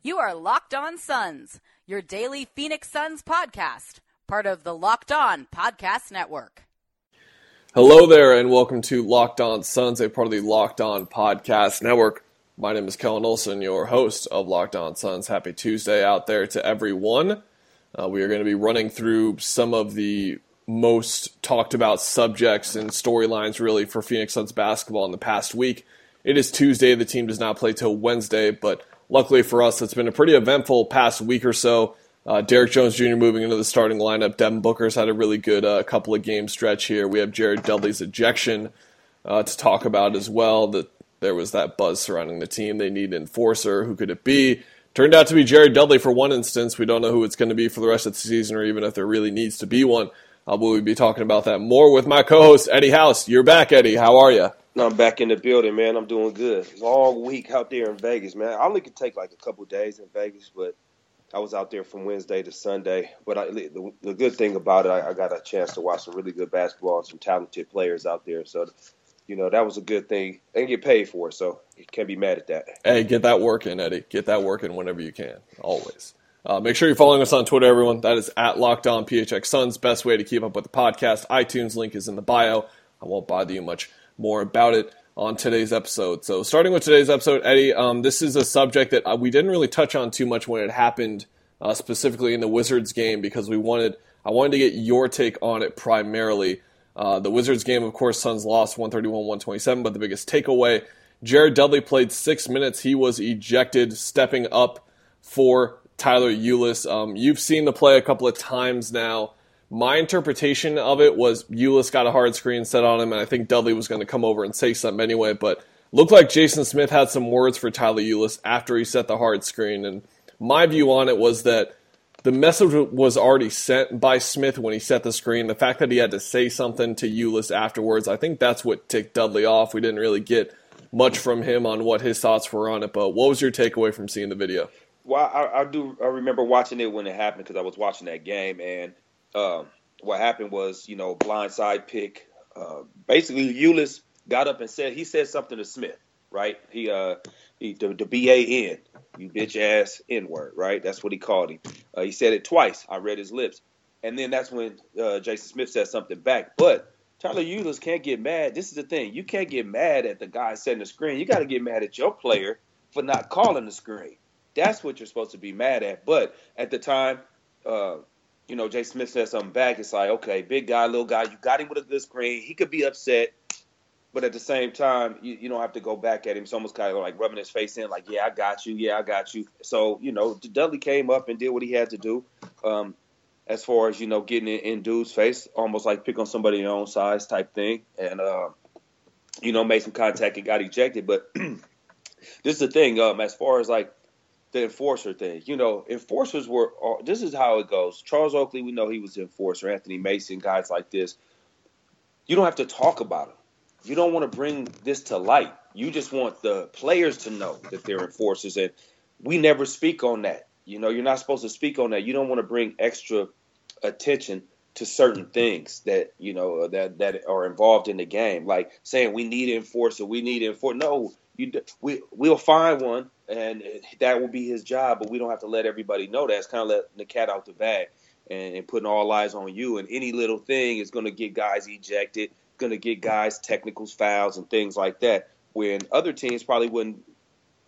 You are Locked On Suns, your daily Phoenix Suns podcast, part of the Locked On Podcast Network. Hello there, and welcome to Locked On Suns, a part of the Locked On Podcast Network. My name is Kellen Olson, your host of Locked On Suns. Happy Tuesday out there to everyone. Uh, we are going to be running through some of the most talked about subjects and storylines, really, for Phoenix Suns basketball in the past week. It is Tuesday. The team does not play till Wednesday, but luckily for us, it's been a pretty eventful past week or so. Uh, Derrick Jones Jr. moving into the starting lineup. Devin Booker's had a really good uh, couple of game stretch here. We have Jared Dudley's ejection uh, to talk about as well. That there was that buzz surrounding the team. They need an enforcer. Who could it be? Turned out to be Jared Dudley for one instance. We don't know who it's going to be for the rest of the season, or even if there really needs to be one. Uh, we'll be talking about that more with my co-host Eddie House. You're back, Eddie. How are you? I'm back in the building, man. I'm doing good. Long week out there in Vegas, man. I only could take like a couple days in Vegas, but I was out there from Wednesday to Sunday. But I, the, the good thing about it, I, I, got a chance to watch some really good basketball and some talented players out there. So, you know, that was a good thing and get paid for it. So you can't be mad at that. Hey, get that work in, Eddie. Get that work in whenever you can, always. Uh, make sure you're following us on Twitter, everyone. That is at Locked On PHX Suns. Best way to keep up with the podcast. iTunes link is in the bio. I won't bother you much more about it on today's episode. So, starting with today's episode, Eddie, um, this is a subject that uh, we didn't really touch on too much when it happened, uh, specifically in the Wizards game, because we wanted I wanted to get your take on it primarily. Uh, the Wizards game, of course, Suns lost 131 127, but the biggest takeaway Jared Dudley played six minutes. He was ejected, stepping up for Tyler Ulis. Um, you've seen the play a couple of times now my interpretation of it was Ulis got a hard screen set on him, and I think Dudley was going to come over and say something anyway. But looked like Jason Smith had some words for Tyler Ulis after he set the hard screen. And my view on it was that the message was already sent by Smith when he set the screen. The fact that he had to say something to Ulis afterwards, I think that's what ticked Dudley off. We didn't really get much from him on what his thoughts were on it. But what was your takeaway from seeing the video? Well, I, I do. I remember watching it when it happened because I was watching that game, and uh, what happened was, you know, blindside pick. Uh, basically, Ulis got up and said he said something to Smith, right? He uh he the, the B A N, you bitch ass N word, right? That's what he called him. Uh, he said it twice. I read his lips, and then that's when uh, Jason Smith said something back. But Tyler Ulis can't get mad. This is the thing: you can't get mad at the guy setting the screen. You got to get mad at your player for not calling the screen. That's what you're supposed to be mad at. But at the time, uh, you know, Jay Smith said something back. It's like, okay, big guy, little guy, you got him with a good screen. He could be upset, but at the same time, you, you don't have to go back at him. It's almost kind of like rubbing his face in, like, yeah, I got you, yeah, I got you. So, you know, Dudley came up and did what he had to do. Um, as far as you know, getting in, in dude's face, almost like pick on somebody your own size type thing, and uh, you know, made some contact and got ejected. But this is the thing, um, as far as like the enforcer thing. You know, enforcers were. Uh, this is how it goes. Charles Oakley, we know he was the enforcer. Anthony Mason, guys like this. You don't have to talk about them. You don't want to bring this to light. You just want the players to know that they're enforcers, and we never speak on that. You know, you're not supposed to speak on that. You don't want to bring extra attention to certain things that you know that that are involved in the game, like saying we need enforcer, we need enforcer. No, you we we'll find one and that will be his job. But we don't have to let everybody know that. It's kind of letting the cat out the bag and, and putting all eyes on you. And any little thing is going to get guys ejected, going to get guys technicals, fouls, and things like that. When other teams probably wouldn't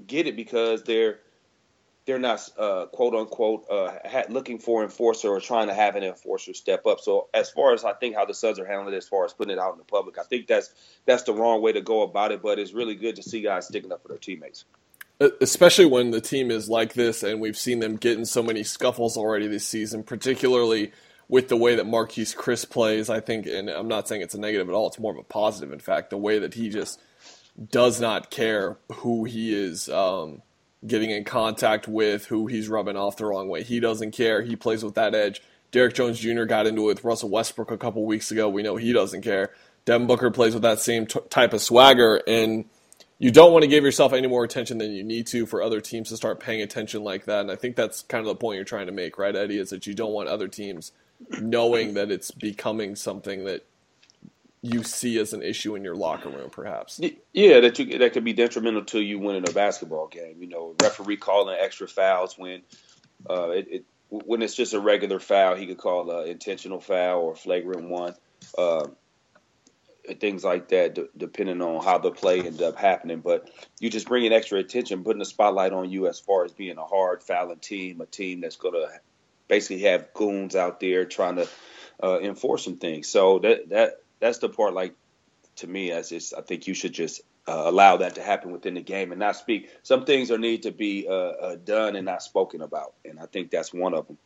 get it because they're they're not uh, quote unquote uh, looking for enforcer or trying to have an enforcer step up. So as far as I think how the Suns are handling it, as far as putting it out in the public, I think that's that's the wrong way to go about it. But it's really good to see guys sticking up for their teammates especially when the team is like this, and we've seen them get in so many scuffles already this season, particularly with the way that Marquese Chriss plays. I think, and I'm not saying it's a negative at all; it's more of a positive. In fact, the way that he just does not care who he is um, getting in contact with, who he's rubbing off the wrong way. He doesn't care. He plays with that edge. Derrick Jones Jr. got into it with Russell Westbrook a couple weeks ago. We know he doesn't care. Devin Booker plays with that same t- type of swagger and you don't want to give yourself any more attention than you need to for other teams to start paying attention like that. And I think that's kind of the point you're trying to make, right, Eddie? Is that you don't want other teams knowing that it's becoming something that you see as an issue in your locker room, perhaps. Yeah, that you, that could be detrimental to you winning a basketball game. You know, referee calling extra fouls when uh, it, it, when it's just a regular foul, he could call an intentional foul or flagrant one, uh, things like that, d- depending on how the play ended up happening. But you just bringing extra attention, putting a spotlight on you as far as being a hard fouling team, a team that's going to basically have goons out there trying to uh, enforce some things. So that that that's the part like to me as is I think you should just uh, allow that to happen within the game and not speak. Some things are need to be uh, uh, done and not spoken about, and I think that's one of them.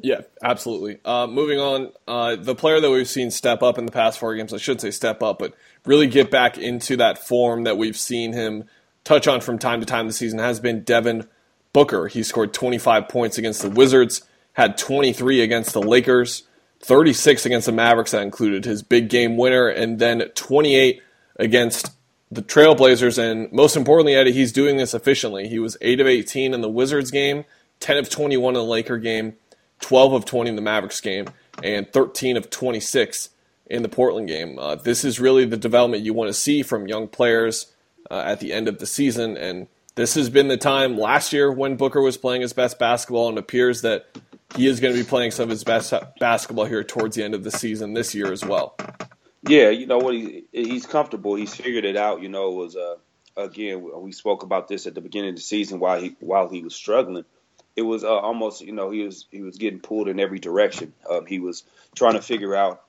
Yeah, absolutely. Uh, moving on, uh, the player that we've seen step up in the past four games, I shouldn't say step up, but really get back into that form that we've seen him touch on from time to time this season has been Devin Booker. He scored 25 points against the Wizards, had 23 against the Lakers. 36 against the Mavericks. That included his big game winner, and then 28 against the Trailblazers. And most importantly, Eddie, he's doing this efficiently. He was 8 of 18 in the Wizards game, 10 of 21 in the Laker game, 12 of 20 in the Mavericks game, and 13 of 26 in the Portland game. Uh, this is really the development you want to see from young players uh, at the end of the season. And this has been the time last year when Booker was playing his best basketball, and it appears that he is going to be playing some of his best basketball here towards the end of the season this year as well. Yeah, you know what? He, he's comfortable. He's figured it out. You know, it was uh, again we spoke about this at the beginning of the season while he while he was struggling. It was uh, almost you know he was he was getting pulled in every direction. Um, he was trying to figure out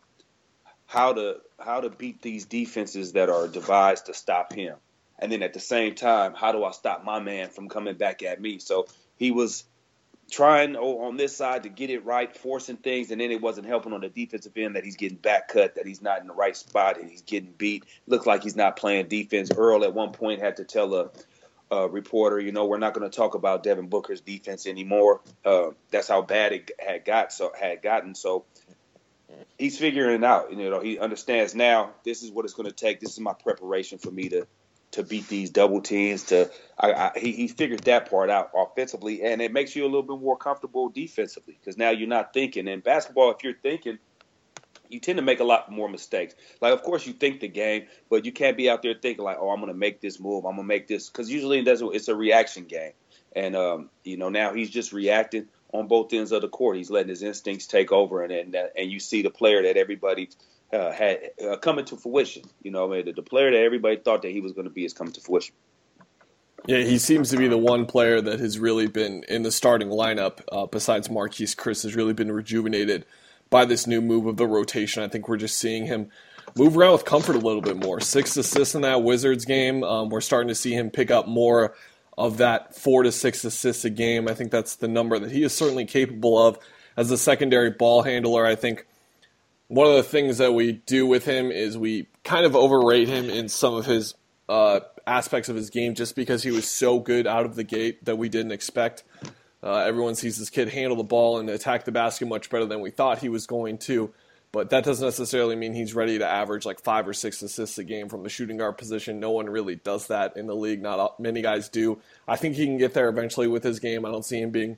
how to how to beat these defenses that are devised to stop him, and then at the same time, how do I stop my man from coming back at me? So he was trying on this side to get it right, forcing things, and then it wasn't helping on the defensive end that he's getting back cut, that he's not in the right spot, and he's getting beat. Looks like he's not playing defense. Earl at one point had to tell a, a reporter, you know, we're not going to talk about Devin Booker's defense anymore. Uh, that's how bad it had got so had gotten. So he's figuring it out. You know, he understands now. This is what it's going to take. This is my preparation for me to to beat these double teams. To I, I, he, he figured that part out offensively, and it makes you a little bit more comfortable defensively because now you're not thinking. In basketball, if you're thinking, you tend to make a lot more mistakes. Like, of course, you think the game, but you can't be out there thinking like, "Oh, I'm going to make this move. I'm going to make this," because usually that's it's a reaction game, and um, you know now he's just reacting on both ends of the court. He's letting his instincts take over, and and, and you see the player that everybody uh, had uh, coming to fruition. You know, I mean, the, the player that everybody thought that he was going to be is coming to fruition. Yeah, he seems to be the one player that has really been in the starting lineup, uh, besides Marquese Chriss, has really been rejuvenated by this new move of the rotation. I think we're just seeing him move around with comfort a little bit more. Six assists in that Wizards game. Um, we're starting to see him pick up more of that four to six assists a game. I think that's the number that he is certainly capable of as a secondary ball handler. I think one of the things that we do with him is we kind of overrate him in some of his uh, aspects of his game just because he was so good out of the gate that we didn't expect. Uh, everyone sees this kid handle the ball and attack the basket much better than we thought he was going to, but that doesn't necessarily mean he's ready to average like five or six assists a game from the shooting guard position. No one really does that in the league. Not many guys do. I think he can get there eventually with his game. I don't see him being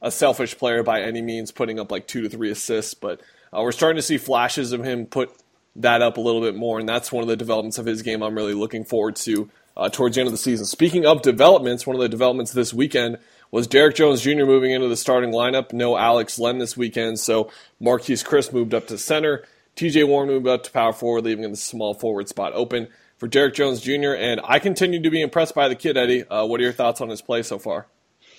a selfish player by any means, putting up like two to three assists, but uh, we're starting to see flashes of him put that up a little bit more, and that's one of the developments of his game I'm really looking forward to uh, towards the end of the season. Speaking of developments, one of the developments this weekend was Derrick Jones Jr. moving into the starting lineup. No Alex Len this weekend, so Marquese Chriss moved up to center. TJ Warren moved up to power forward, leaving the small forward spot open for Derrick Jones Jr. And I continue to be impressed by the kid, Eddie. Uh, what are your thoughts on his play so far?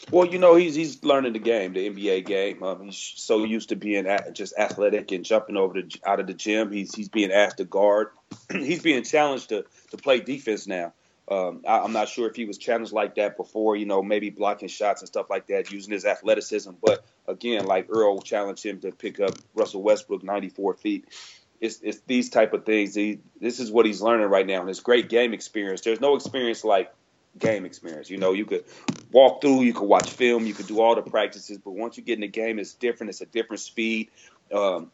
Well, you know, he's he's learning the game, the NBA game. Um, he's so used to being at, just athletic and jumping over the, out of the gym. He's he's being asked to guard. he's being challenged to to play defense now. Um, I, am not sure if he was challenged like that before. You know, maybe blocking shots and stuff like that, using his athleticism. But again, like Earl challenged him to pick up Russell Westbrook 94 feet. It's, it's these type of things. He, this is what he's learning right now, and it's great game experience. There's no experience like game experience. You know, you could walk through, you could watch film, you could do all the practices, but once you get in the game, it's different. It's a different speed. Um,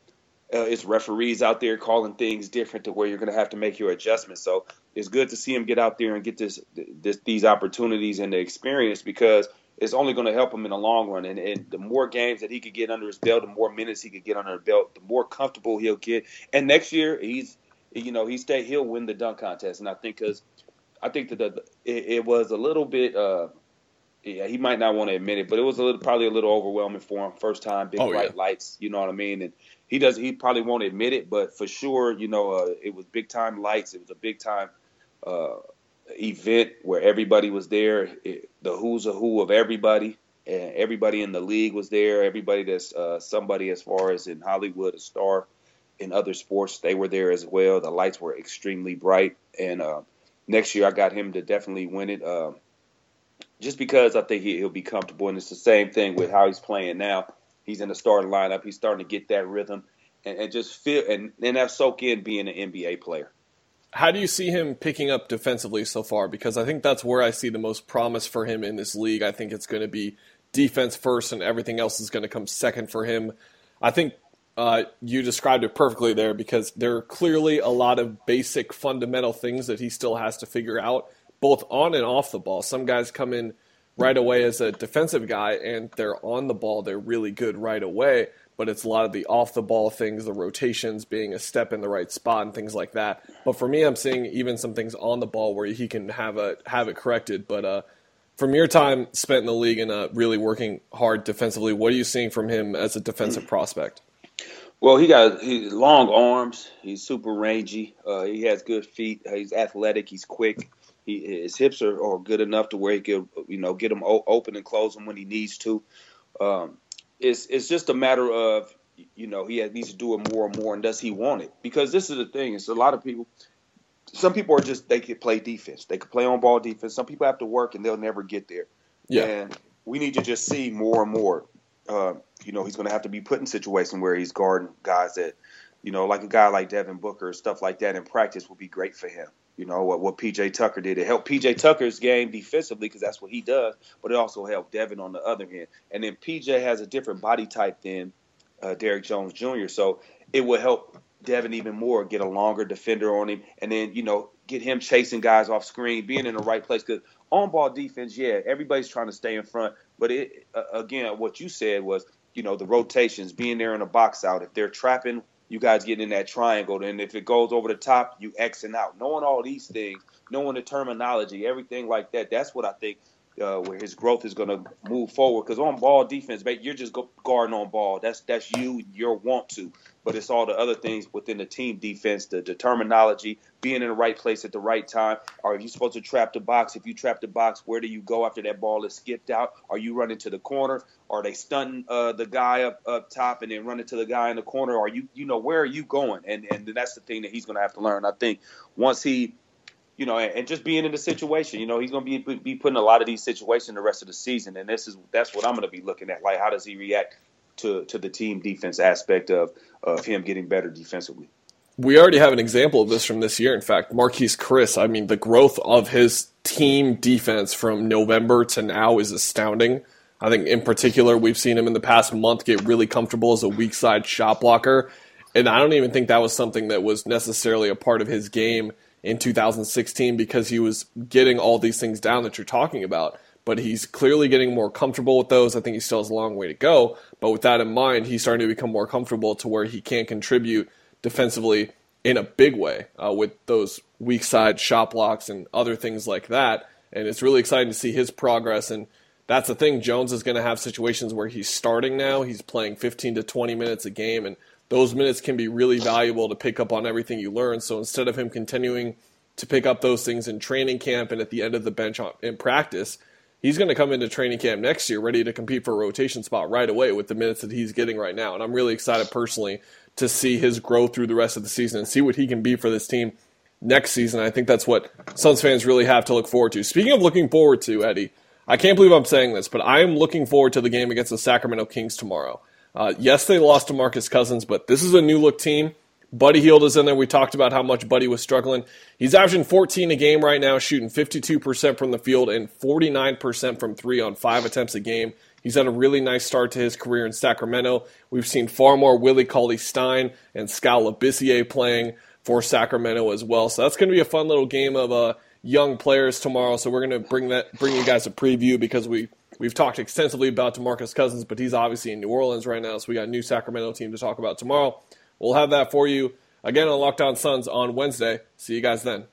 uh, it's referees out there calling things different to where you're going to have to make your adjustments. So it's good to see him get out there and get this, this these opportunities and the experience because it's only going to help him in the long run. And, and the more games that he could get under his belt, the more minutes he could get under the belt, the more comfortable he'll get. And next year, he's you know he stay he'll win the dunk contest. And I think because I think that the, it, it, was a little bit. Uh, yeah, he might not want to admit it, but it was a little, probably a little overwhelming for him. First time, big oh, bright yeah. lights, you know what I mean? And he does. He probably won't admit it, but for sure, you know, uh, it was big time lights. It was a big time uh, event where everybody was there. It, the who's a who of everybody, and everybody in the league was there. Everybody that's uh, somebody as far as in Hollywood, a star in other sports, they were there as well. The lights were extremely bright, and uh, next year I got him to definitely win it. Uh, just because I think he, will be comfortable, and it's the same thing with how he's playing now. He's in the starting lineup. He's starting to get that rhythm, and, and just feel and and that soak in being an NBA player. How do you see him picking up defensively so far? Because I think that's where I see the most promise for him in this league. I think it's going to be defense first, and everything else is going to come second for him. I think uh, you described it perfectly there because there are clearly a lot of basic fundamental things that he still has to figure out, both on and off the ball. Some guys come in right away as a defensive guy and they're on the ball, they're really good right away, but it's a lot of the off the ball things, the rotations being a step in the right spot and things like that. But for me, I'm seeing even some things on the ball where he can have a have it corrected. But uh, from your time spent in the league and uh, really working hard defensively, what are you seeing from him as a defensive prospect? Well, he got he, long arms. He's super rangy. Uh, he has good feet. He's athletic. He's quick. He, his hips are, are good enough to where he can, you know, get them open and close them when he needs to. Um, it's it's just a matter of, you know, he needs to do it more and more. And does he want it? Because this is the thing. It's a lot of people. Some people are just they can play defense. They can play on ball defense. Some people have to work and they'll never get there. Yeah. And we need to just see more and more. Uh, you know, he's going to have to be put in situations where he's guarding guys that, you know, like a guy like Devin Booker, stuff like that in practice will be great for him. You know what what PJ Tucker did. It helped PJ Tucker's game defensively because that's what he does, but it also helped Devin on the other hand. And then PJ has a different body type than uh, Derrick Jones Jr. So it will help Devin even more get a longer defender on him, and then you know get him chasing guys off screen, being in the right place. Because on ball defense, yeah, everybody's trying to stay in front, but it uh, again, what you said was you know, the rotations, being there in a box out. If they're trapping, you guys get in that triangle. And if it goes over the top, you Xing out. Knowing all these things, knowing the terminology, everything like that, that's what I think uh, where his growth is going to move forward. Because on ball defense, you're just guarding on ball. That's that's you, your want to. But it's all the other things within the team defense, the, the terminology, being in the right place at the right time. Are you supposed to trap the box? If you trap the box, where do you go after that ball is skipped out? Are you running to the corner? Are they stunting uh, the guy up up top and then running to the guy in the corner? Are you you know where are you going? And and that's the thing that he's going to have to learn. I think once he you know, and, just being in the situation. You know, he's going to be be put in a lot of these situations the rest of the season, and this is that's what I'm going to be looking at. Like, how does he react to to the team defense aspect of of him getting better defensively? We already have an example of this from this year. In fact, Marquese Chriss, I mean, the growth of his team defense from November to now is astounding. I think, in particular, we've seen him in the past month get really comfortable as a weak side shot blocker. And I don't even think that was something that was necessarily a part of his game in 2016 because he was getting all these things down that you're talking about. But he's clearly getting more comfortable with those. I think he still has a long way to go. But with that in mind, he's starting to become more comfortable to where he can contribute defensively in a big way uh, with those weak side shot blocks and other things like that. And it's really exciting to see his progress. And that's the thing. Jones is going to have situations where he's starting now. He's playing 15 to 20 minutes a game, and those minutes can be really valuable to pick up on everything you learn. So instead of him continuing to pick up those things in training camp and at the end of the bench in practice, he's going to come into training camp next year ready to compete for a rotation spot right away with the minutes that he's getting right now. And I'm really excited personally to see his growth through the rest of the season and see what he can be for this team next season. I think that's what Suns fans really have to look forward to. Speaking of looking forward to, Eddie, I can't believe I'm saying this, but I am looking forward to the game against the Sacramento Kings tomorrow. Uh, yes, they lost to Marcus Cousins, but this is a new look team. Buddy Hield is in there. We talked about how much Buddy was struggling. He's averaging 14 a game right now, shooting 52% from the field and 49% from three on five attempts a game. He's had a really nice start to his career in Sacramento. We've seen far more Willie Cauley Stein and Skal Labissiere playing for Sacramento as well. So that's going to be a fun little game of uh, young players tomorrow. So we're going to bring that bring you guys a preview because we We've talked extensively about DeMarcus Cousins, but he's obviously in New Orleans right now, so we got a new Sacramento team to talk about tomorrow. We'll have that for you again on Locked On Suns on Wednesday. See you guys then.